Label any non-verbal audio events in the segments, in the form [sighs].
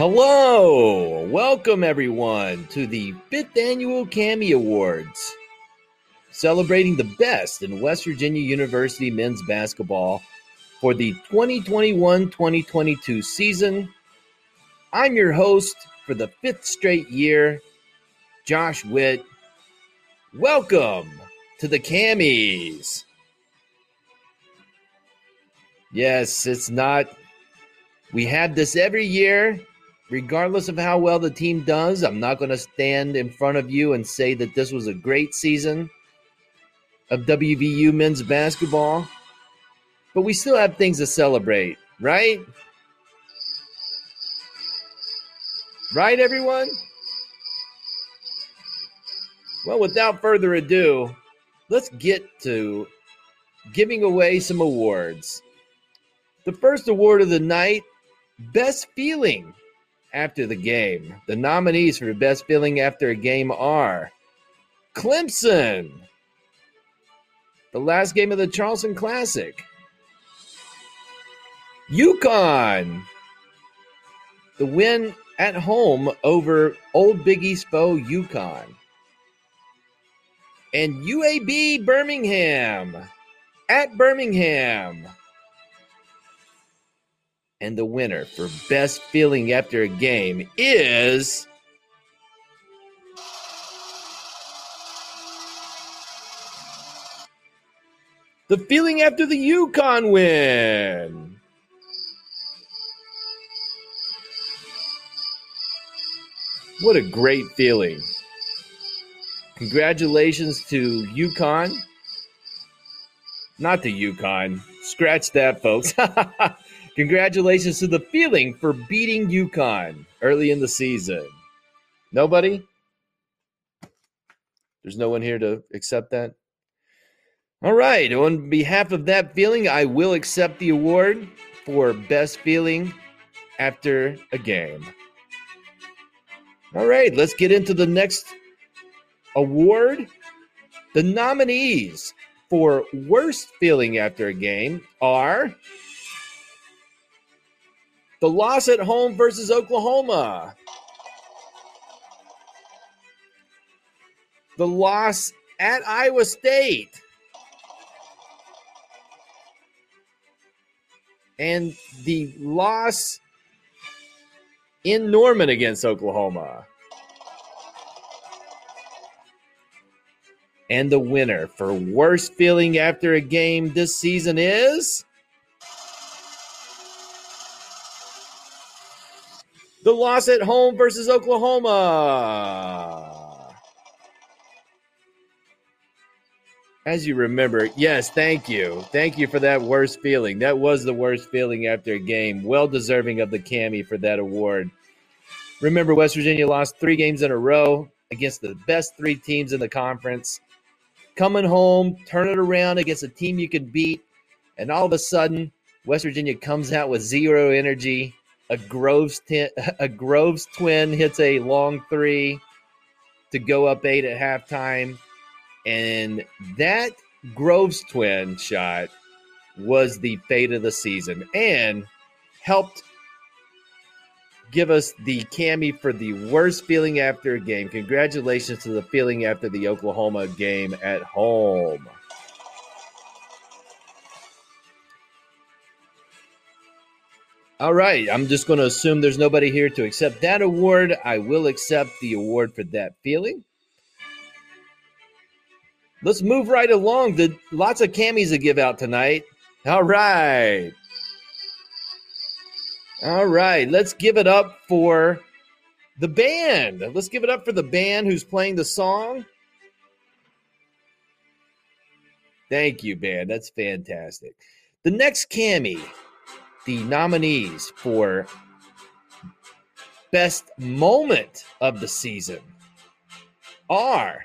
Hello, welcome everyone to the fifth annual Cami Awards, celebrating the best in West Virginia University men's basketball for the 2021 2022 season. I'm your host for the fifth straight year, Josh Witt. Welcome to the Camis. Yes, it's not. We have this every year regardless of how well the team does, I'm not going to stand in front of you and say that this was a great season of WVU men's basketball. But we still have things to celebrate, right? Right, everyone? Well, without further ado, let's get to giving away some awards. The first award of the night Best Feeling after the game. The nominees for best feeling after a game are Clemson, the last game of the Charleston Classic, UConn, the win at home over Old Big East foe UConn, and UAB Birmingham at Birmingham. And the winner for best feeling after a game is. The feeling after the UConn win. What a great feeling. Congratulations to UConn. Not to UConn. Scratch that, folks. [laughs] Congratulations to the feeling for beating UConn early in the season. Nobody? There's no one here to accept that? All right. On behalf of that feeling, I will accept the award for best feeling after a game. All right. Let's get into the next award. The nominees for worst feeling after a game are the loss at home versus Oklahoma. The loss at Iowa State. And the loss in Norman against Oklahoma. And the winner for worst feeling after a game this season is. The loss at home versus Oklahoma. As you remember, yes, thank you. Thank you for that worst feeling. That was the worst feeling after a game. Well deserving of the Cami for that award. Remember, West Virginia lost three games in a row against the best three teams in the conference. Coming home, turn it around against a team you can beat, and all of a sudden, West Virginia comes out with zero energy a Groves t- a Groves twin hits a long three to go up eight at halftime, and that Groves twin shot was the fate of the season and helped give us the Cami for the worst feeling after a game. Congratulations to the feeling after the Oklahoma game at home. All right. I'm just going to assume there's nobody here to accept that award. I will accept the award for that feeling. Let's move right along. The lots of camis to give out tonight. All right. All right. Let's give it up for the band. Let's give it up for the band who's playing the song. Thank you, band. That's fantastic. The next Cammy, the nominees for best moment of the season are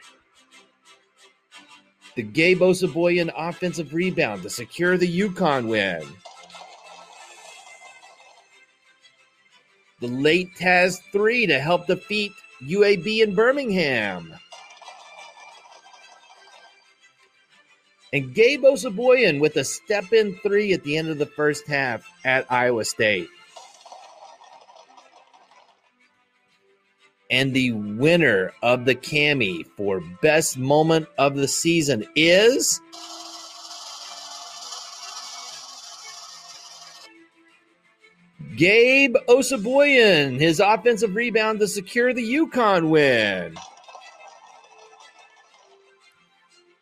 the Gabe Osabuohien offensive rebound to secure the UConn win. The late Taz 3 to help defeat UAB in Birmingham. And Gabe Osabuohien with a step in three at the end of the first half at Iowa State. And the winner of the Cami for best moment of the season is Gabe Osabuohien, his offensive rebound to secure the UConn win.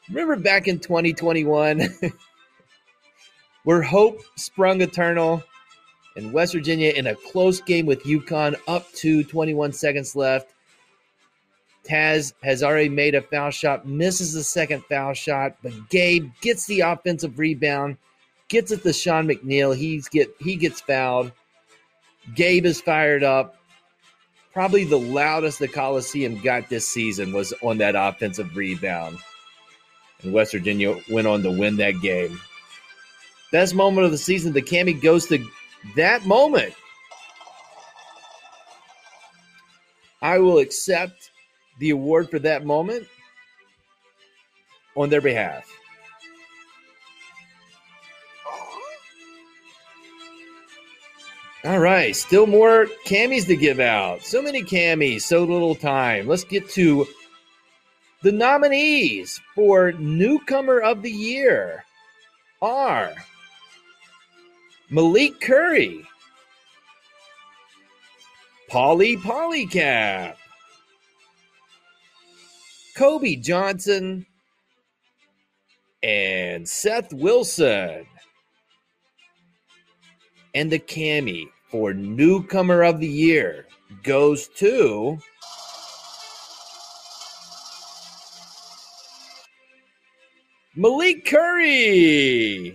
Remember back in 2021 [laughs] where hope sprung eternal and West Virginia in a close game with UConn up to 21 seconds left. Taz has already made a foul shot, misses the second foul shot, but Gabe gets the offensive rebound, gets it to Sean McNeil. He's get he gets fouled. Gabe is fired up. Probably the loudest the Coliseum got this season was on that offensive rebound. And West Virginia went on to win that game. Best moment of the season, the Cami goes to that moment. I will accept the award for that moment on their behalf. All right, still more camis to give out. So many camis, so little time. Let's get to the nominees for Newcomer of the Year are Malik Curry, Pauly Paulicap, Kobe Johnson, and Seth Wilson. And the Cami for Newcomer of the Year goes to Malik Curry.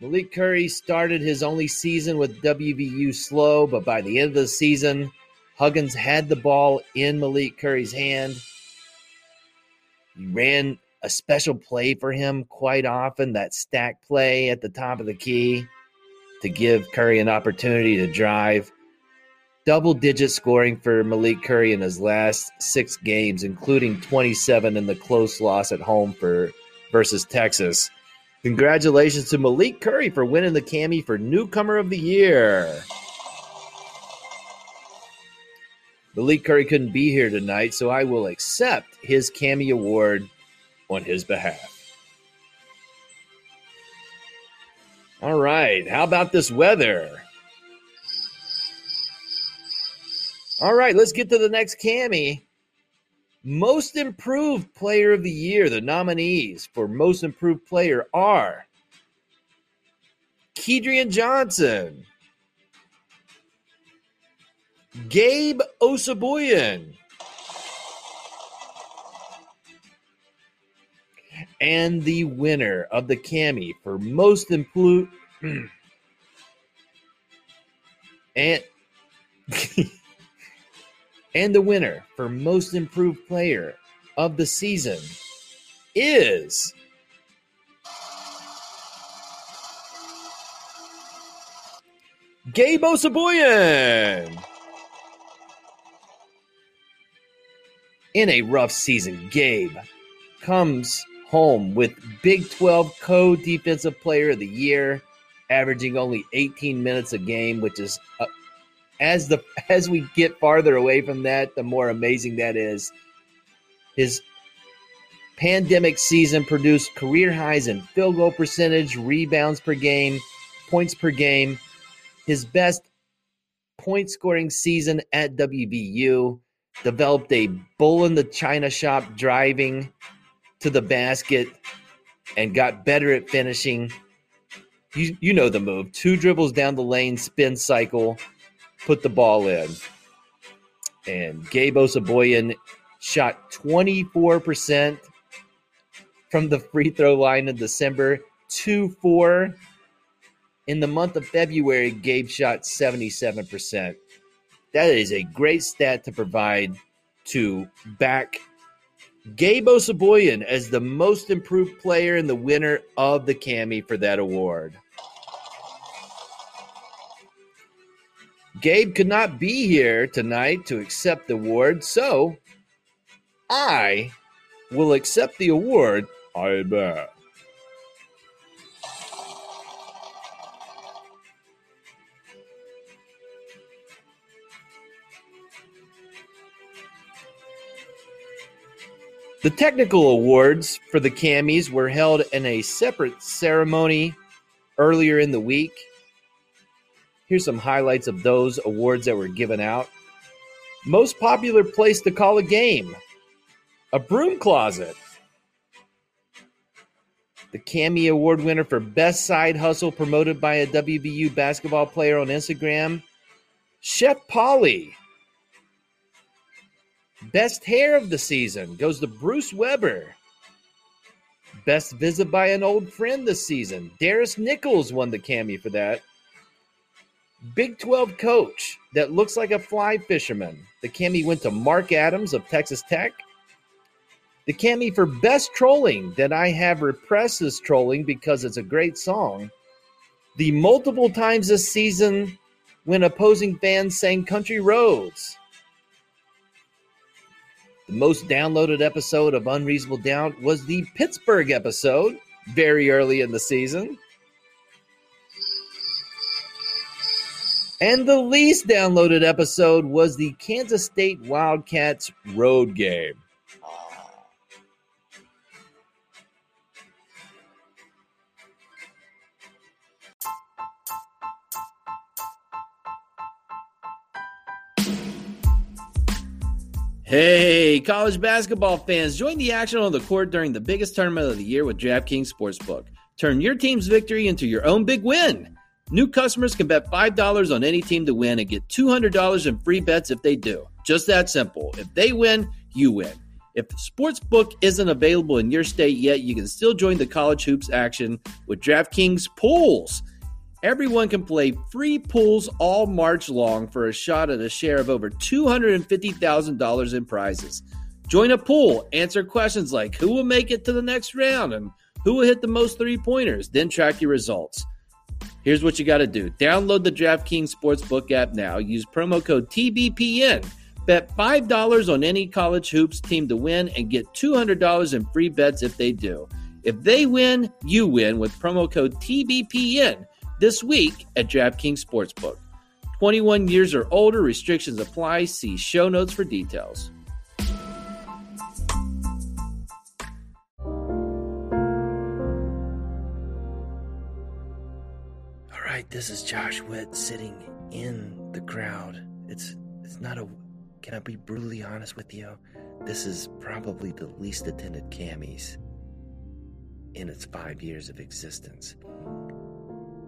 Malik Curry started his only season with WVU slow, but by the end of the season, Huggins had the ball in Malik Curry's hand. He ran a special play for him quite often, that stack play at the top of the key to give Curry an opportunity to drive. Double digit scoring for Malik Curry in his last six games, including 27 in the close loss at home for versus Texas. Congratulations to Malik Curry for winning the Cami for Newcomer of the Year. Malik Curry couldn't be here tonight, so I will accept his Cami award on his behalf. All right, how about this weather? All right, let's get to the next Cammy. Most Improved Player of the Year. The nominees for Most Improved Player are Kedrian Johnson, Gabe Osabuohien, and the winner of the Cammy for Most Improved. [clears throat] and [laughs] And the winner for most improved player of the season is Gabe Osabuohien. In a rough season, Gabe comes home with Big 12 co defensive player of the year, averaging only 18 minutes a game, which is a, as the [laughs] as we get farther away from that, the more amazing that is. His pandemic season produced career highs in field goal percentage, rebounds per game, points per game. His best point scoring season at WVU. Developed a bull in the china shop driving to the basket and got better at finishing. You, you know the move. Two dribbles down the lane, spin cycle, put the ball in. And Gabe Osabuohien shot 24% from the free throw line in December, 2 4. In the month of February, Gabe shot 77%. That is a great stat to provide to back Gabe Osabuohien as the most improved player and the winner of the Cami for that award. Gabe could not be here tonight to accept the award, so I will accept the award. I bet. The technical awards for the Camis were held in a separate ceremony earlier in the week. Here's some highlights of those awards that were given out. Most popular place to call a game, a broom closet. The Cami Award winner for Best Side Hustle promoted by a WVU basketball player on Instagram, Chef Pauly. Best hair of the season goes to Bruce Weber. Best visit by an old friend this season. Darius Nichols won the Cami for that. Big 12 coach that looks like a fly fisherman. The Cami went to Mark Adams of Texas Tech. The Cami for best trolling that I have repressed this trolling because it's a great song. The multiple times this season when opposing fans sang Country Roads. The most downloaded episode of Unreasonable Doubt was the Pittsburgh episode, very early in the season. And the least downloaded episode was the Kansas State Wildcats road game. Hey, college basketball fans, join the action on the court during the biggest tournament of the year with DraftKings Sportsbook. Turn your team's victory into your own big win. New customers can bet $5 on any team to win and get $200 in free bets if they do. Just that simple. If they win, you win. If the Sportsbook isn't available in your state yet, you can still join the college hoops action with DraftKings Pools. Everyone can play free pools all March long for a shot at a share of over $250,000 in prizes. Join a pool, answer questions like who will make it to the next round and who will hit the most three pointers, then track your results. Here's what you got to do download the DraftKings Sportsbook app now, use promo code TBPN. Bet $5 on any college hoops team to win and get $200 in free bets if they do. If they win, you win with promo code TBPN this week at DraftKings Sportsbook. 21 years or older, restrictions apply. See show notes for details. This is Josh Witt sitting in the crowd. It's it's not a can I be brutally honest with you? This is probably the least attended camis in its 5 years of existence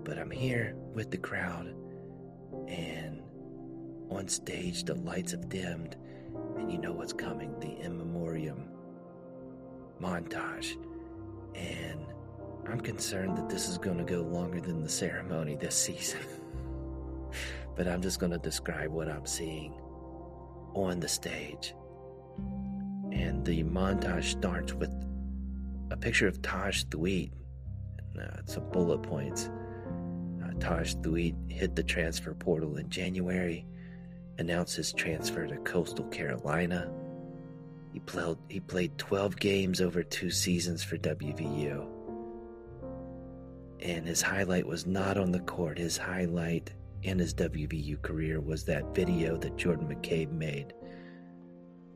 but I'm here with the crowd, and on stage the lights have dimmed, and you know what's coming the in memoriam montage. I'm concerned that this is going to go longer than the ceremony this season. [laughs] but I'm just going to describe what I'm seeing on the stage. And the montage starts with a picture of Taj and, uh, some bullet points. Taj Thweet hit the transfer portal in January, announced his transfer to Coastal Carolina. He played, he played 12 games over two seasons for WVU. And his highlight was not on the court. His highlight in his WVU career was that video that Jordan McCabe made,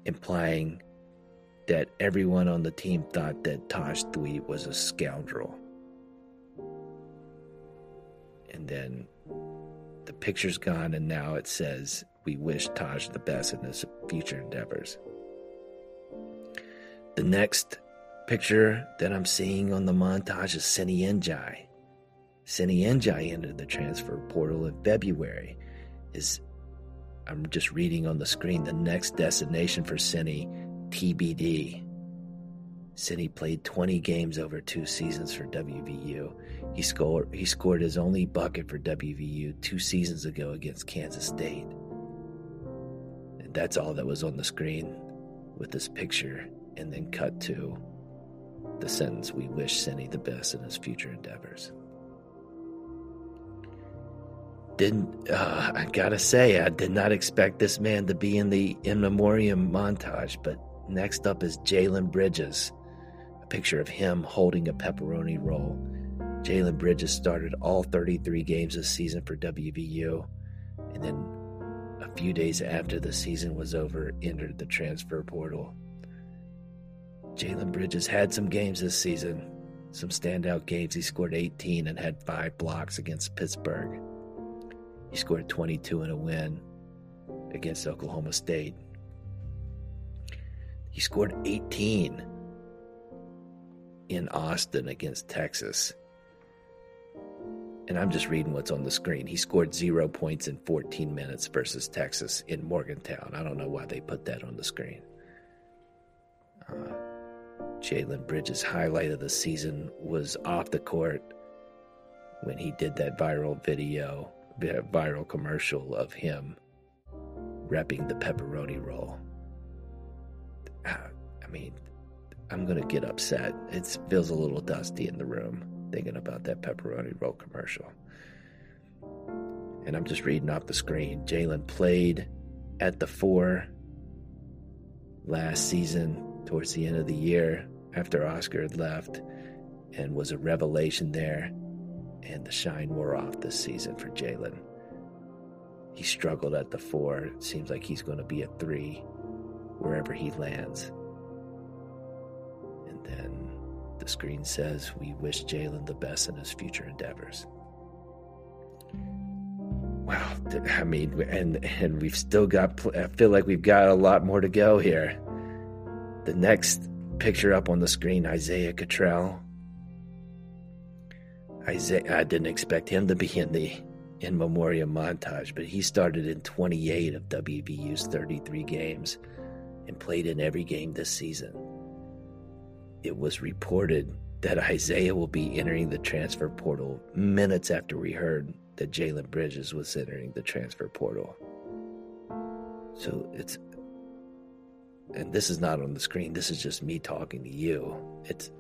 implying that everyone on the team thought that Taj Thweet was a scoundrel and then the picture's gone, and now it says, We wish Taj the best in his future endeavors. The next picture that I'm seeing on the montage is Seny Ndiaye. Seny Ndiaye entered the transfer portal in February. Is I'm just reading on the screen the next destination for Seny, TBD. Seny played 20 games over two seasons for WVU. He scored he scored his only bucket for WVU two seasons ago against Kansas State. And that's all that was on the screen with this picture and then cut to the sentence we wish Seny the best in his future endeavors. Didn't uh, I gotta say I did not expect this man to be in the in memoriam montage, but next up is Jalen Bridges a picture of him holding a pepperoni roll. Jalen Bridges started all 33 games this season for WVU, and then a few days after the season was over, entered the transfer portal. Jalen Bridges had some games this season, some standout games. He scored 18 and had five blocks against Pittsburgh. He scored 22 in a win against Oklahoma State. He scored 18 in Austin against Texas. And I'm just reading what's on the screen. He scored zero points in 14 minutes versus Texas in Morgantown. I don't know why they put that on the screen. Uh, Jalen Bridges' highlight of the season was off the court when he did that viral video, viral commercial of him repping the pepperoni roll. I mean, I'm going to get upset. It feels a little dusty in the room thinking about that pepperoni roll commercial. And I'm just reading off the screen. Jalen played at the four last season towards the end of the year after Oscar had left and was a revelation there. And the shine wore off this season for Jalen. He struggled at the four. It seems like he's going to be a three wherever he lands. And then the screen says, We wish Jalen the best in his future endeavors. Wow, I mean, and and we've still got. I feel like we've got a lot more to go here. The next picture up on the screen, Isaiah Cottrell. Isaiah, I didn't expect him to be in the in memoriam montage, but he started in 28 of WVU's 33 games and played in every game this season it was reported that Isaiah will be entering the transfer portal minutes after we heard that Jalen Bridges was entering the transfer portal. So it's, and this is not on the screen, this is just me talking to you. It's,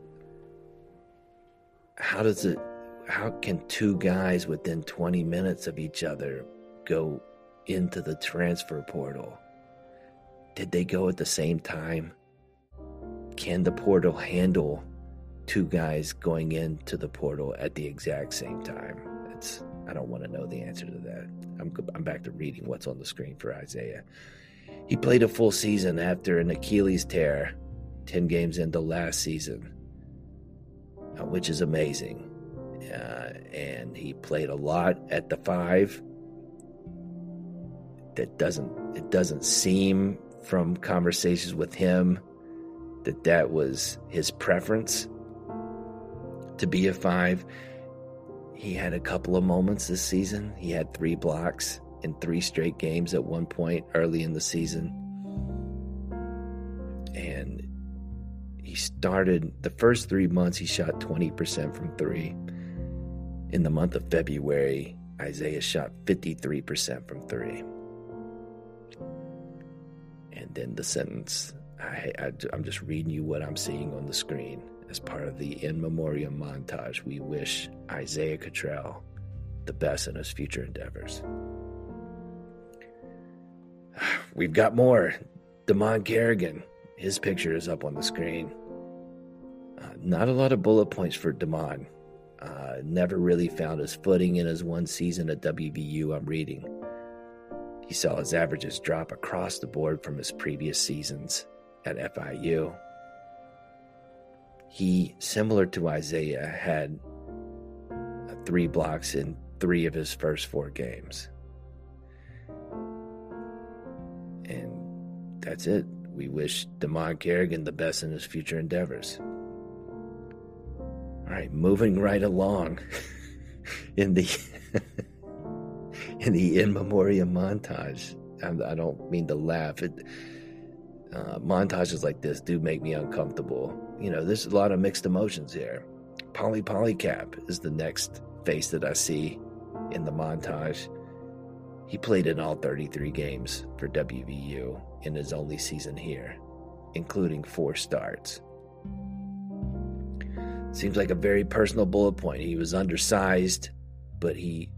how does it, how can two guys within 20 minutes of each other go into the transfer portal? Did they go at the same time? can the portal handle two guys going into the portal at the exact same time? It's I don't want to know the answer to that. I'm I'm back to reading what's on the screen for Isaiah. He played a full season after an Achilles tear, 10 games into last season, uh, which is amazing. Uh, and he played a lot at the 5. That doesn't it doesn't seem from conversations with him that that was his preference to be a five. He had a couple of moments this season. He had three blocks in three straight games at one point early in the season. And he started the first three months, he shot 20% from three. In the month of February, Isaiah shot 53% from three. And then the sentence I, I, I'm just reading you what I'm seeing on the screen as part of the in memoriam montage. We wish Isaiah Cottrell the best in his future endeavors. [sighs] We've got more. Dimon Carrigan, his picture is up on the screen. Uh, not a lot of bullet points for Dimon. Uh, never really found his footing in his one season at WVU. I'm reading. He saw his averages drop across the board from his previous seasons at FIU. He, similar to Isaiah, had three blocks in three of his first four games. And that's it. We wish Dimon Carrigan the best in his future endeavors. Right, moving right along [laughs] in the in the in memoriam montage. I don't mean to laugh. It, uh, montages like this do make me uncomfortable. You know, there's a lot of mixed emotions here. Pauly Paulicap is the next face that I see in the montage. He played in all 33 games for WVU in his only season here, including four starts. Seems like a very personal bullet point. He was undersized, but he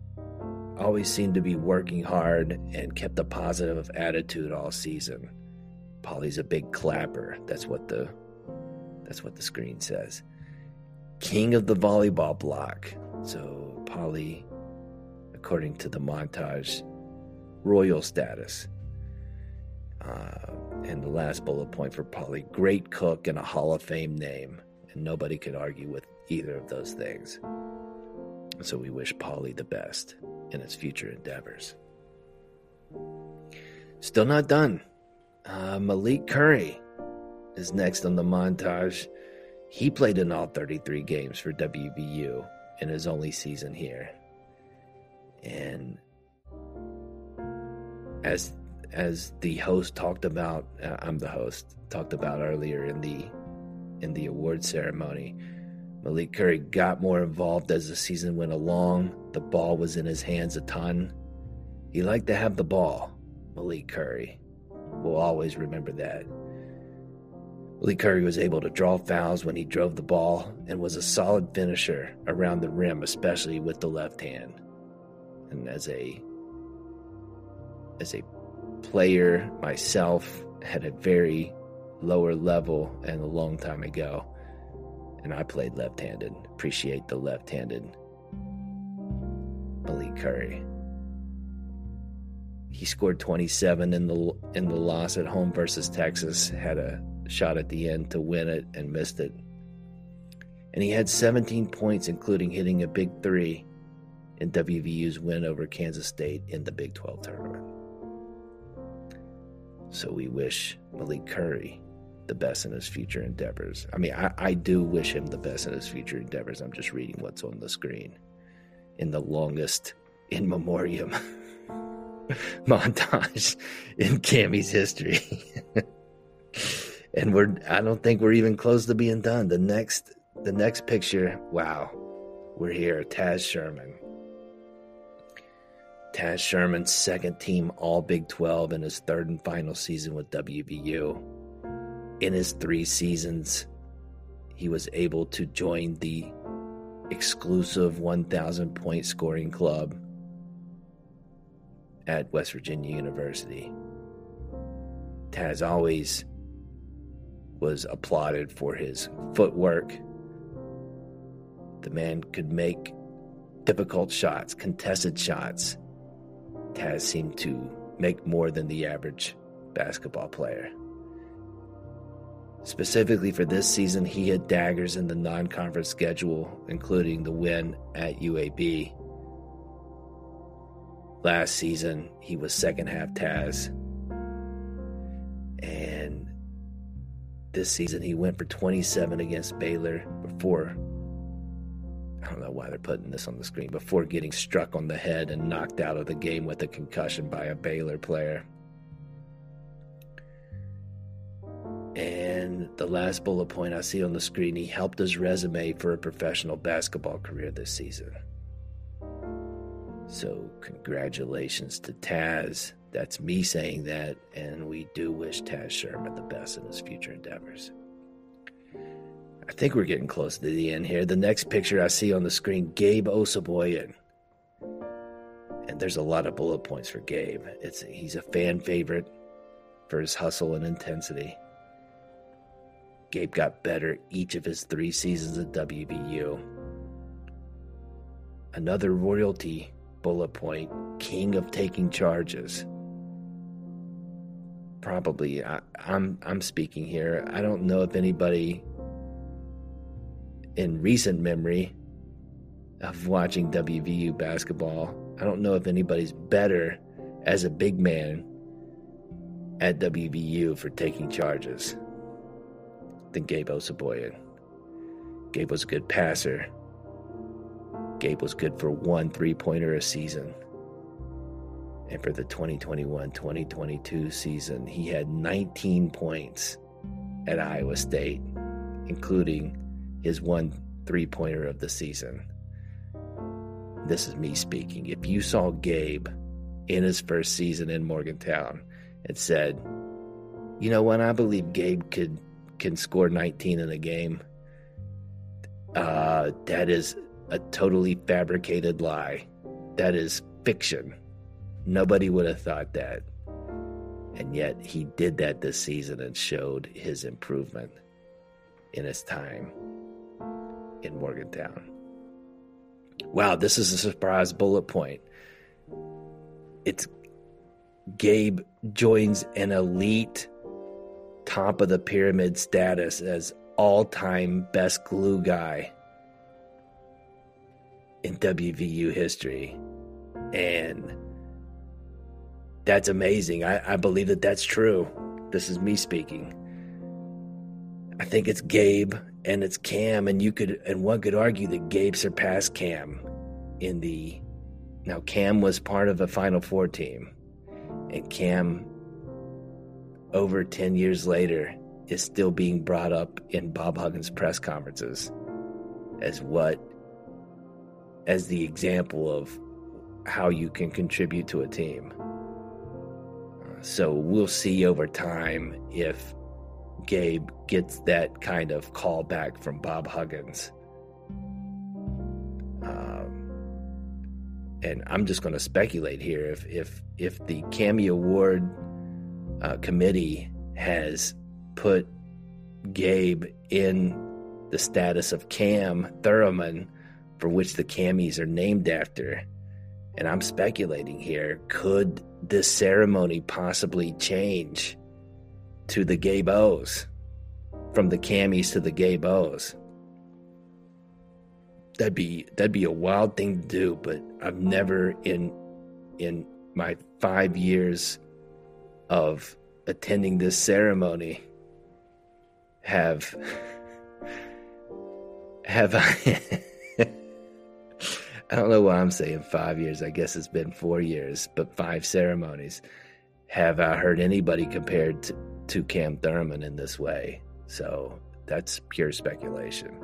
always seemed to be working hard and kept a positive attitude all season. Pauly's a big clapper. That's what the that's what the screen says. King of the volleyball block. So Pauly, according to the montage, royal status. Uh, and the last bullet point for Pauly, great cook and a Hall of Fame name. Nobody could argue with either of those things. So we wish Pauly the best in his future endeavors. Still not done. Uh, Malik Curry is next on the montage. He played in all 33 games for WVU in his only season here. And as as the host talked about, uh, I'm the host, talked about earlier in the in the award ceremony. Malik Curry got more involved as the season went along. The ball was in his hands a ton. He liked to have the ball, Malik Curry. We'll always remember that. Malik Curry was able to draw fouls when he drove the ball and was a solid finisher around the rim, especially with the left hand. And as a as a player myself had a very lower level and a long time ago, and I played left-handed. Appreciate the left-handed Malik Curry. He scored 27 in the in the loss at home versus Texas. Had a shot at the end to win it and missed it. And he had 17 points, including hitting a big three in WVU's win over Kansas State in the Big 12 tournament. So we wish Malik Curry the best in his future endeavors. I mean, I, I do wish him the best in his future endeavors. I'm just reading what's on the screen in the longest in memoriam [laughs] montage in Cammy's history. [laughs] and we're I don't think we're even close to being done. The next the next picture, wow. We're here, Taz Sherman. Taz Sherman's second team All Big 12 in his third and final season with WVU in his three seasons, he was able to join the exclusive 1,000 point scoring club at West Virginia University. Taz always was applauded for his footwork. The man could make difficult shots, contested shots. Taz seemed to make more than the average basketball player. Specifically for this season, he hit daggers in the non conference schedule, including the win at UAB. Last season, he was second half Taz. And this season, he went for 27 against Baylor before. I don't know why they're putting this on the screen. Before getting struck on the head and knocked out of the game with a concussion by a Baylor player. And the last bullet point I see on the screen, he helped his resume for a professional basketball career this season. So, congratulations to Taz. That's me saying that, and we do wish Taz Sherman the best in his future endeavors. I think we're getting close to the end here. The next picture I see on the screen, Gabe Osabuohien. And there's a lot of bullet points for Gabe. It's he's a fan favorite for his hustle and intensity. Gabe got better each of his three seasons at WVU. Another royalty bullet point king of taking charges. Probably, I, I'm I'm speaking here. I don't know if anybody in recent memory of watching WVU basketball, I don't know if anybody's better as a big man at WVU for taking charges than Gabe Osabuohien. Gabe was a good passer. Gabe was good for one three pointer a season. And for the 2021 2022 season, he had 19 points at Iowa State, including his one three pointer of the season. This is me speaking. If you saw Gabe in his first season in Morgantown and said, you know what, I believe Gabe could can score 19 in a game, uh, that is a totally fabricated lie. That is fiction. Nobody would have thought that. And yet he did that this season and showed his improvement in his time in Morgantown. Wow, this is a surprise bullet point. It's Gabe joins an elite top of the pyramid status as all time best glue guy in WVU history. And that's amazing. I, I believe that that's true. This is me speaking. I think it's Gabe and it's Cam, and you could and one could argue that Gabe surpassed Cam in the now Cam was part of a Final Four team, and Cam over ten years later is still being brought up in Bob Huggins press conferences as what as the example of how you can contribute to a team. So we'll see over time if Gabe gets that kind of call back from Bob Huggins. Um, and I'm just going to speculate here if if if the Cammy Award uh, committee has put Gabe in the status of Cam Thoroughman, for which the Cammies are named after, and I'm speculating here, could this ceremony possibly change to the gay bows? From the camis to the gay bows. That'd be that'd be a wild thing to do, but I've never in in my five years of attending this ceremony have have I [laughs] I don't know why I'm saying five years. I guess it's been four years, but five ceremonies. Have I heard anybody compared to, to Cam Thoroughman in this way? So that's pure speculation.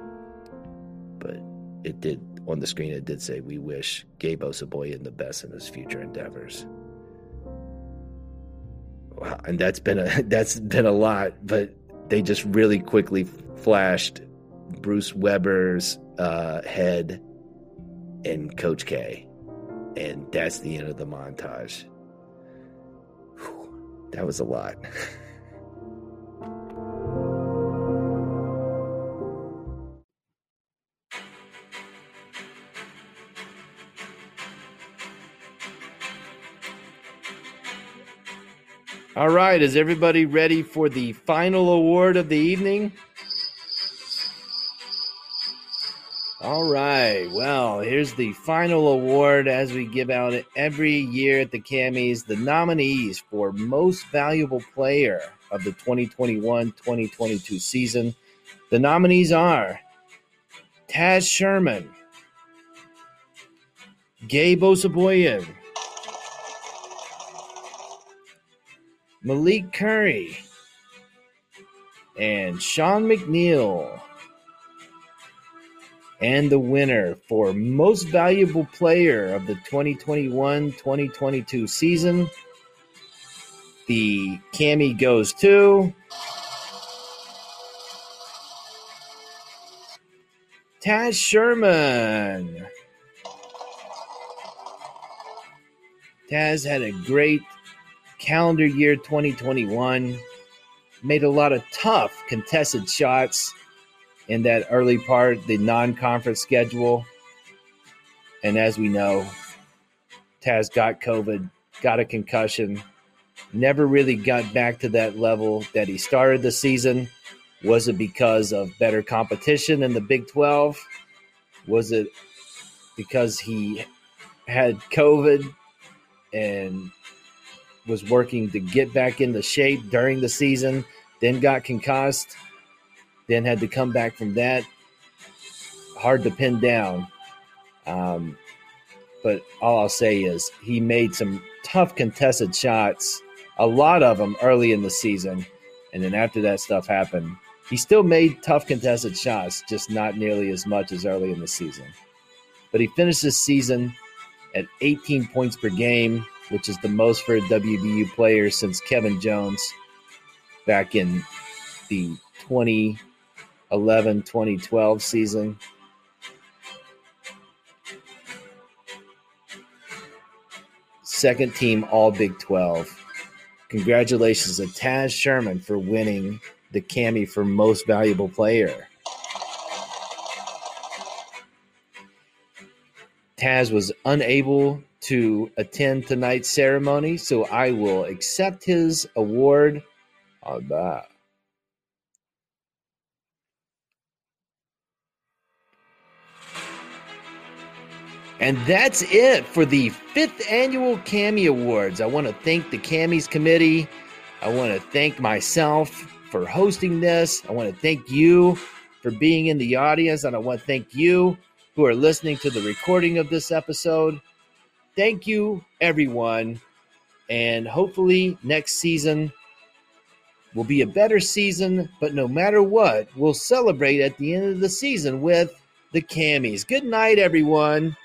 But it did, on the screen, it did say, We wish Gabe Osabuohien the best in his future endeavors. Wow. And that's been a [laughs] that's been a lot, but they just really quickly flashed Bruce Weber's uh, head and Coach K. And that's the end of the montage. Whew, that was a lot. [laughs] All right, is everybody ready for the final award of the evening? All right. Well, here's the final award as we give out every year at the Camis. The nominees for Most Valuable Player of the 2021 2022 season. The nominees are Taz Sherman, Gabe Osabuohien, Malik Curry, and Sean McNeil. And the winner for Most Valuable Player of the 2021 2022 season, the Cami goes to Taz Sherman. Taz had a great calendar year 2021, made a lot of tough contested shots in that early part, the non conference schedule. And as we know, Taz got COVID, got a concussion, never really got back to that level that he started the season. Was it because of better competition in the Big 12? Was it because he had COVID and was working to get back into shape during the season, then got concussed? then had to come back from that. Hard to pin down. Um, but all I'll say is he made some tough contested shots, a lot of them early in the season. And then after that stuff happened, he still made tough contested shots, just not nearly as much as early in the season. But he finished this season at 18 points per game, which is the most for a WVU player since Kevin Jones back in the 2011 2012 season. Second team All Big 12. Congratulations to Taz Sherman for winning the Cami for Most Valuable Player. Taz was unable to attend tonight's ceremony, so I will accept his award. And that's it for the fifth annual Cami Awards. I want to thank the Camis Committee. I want to thank myself for hosting this. I want to thank you for being in the audience. And I want to thank you who are listening to the recording of this episode. Thank you, everyone. And hopefully, next season will be a better season. But no matter what, we'll celebrate at the end of the season with the Camis. Good night, everyone.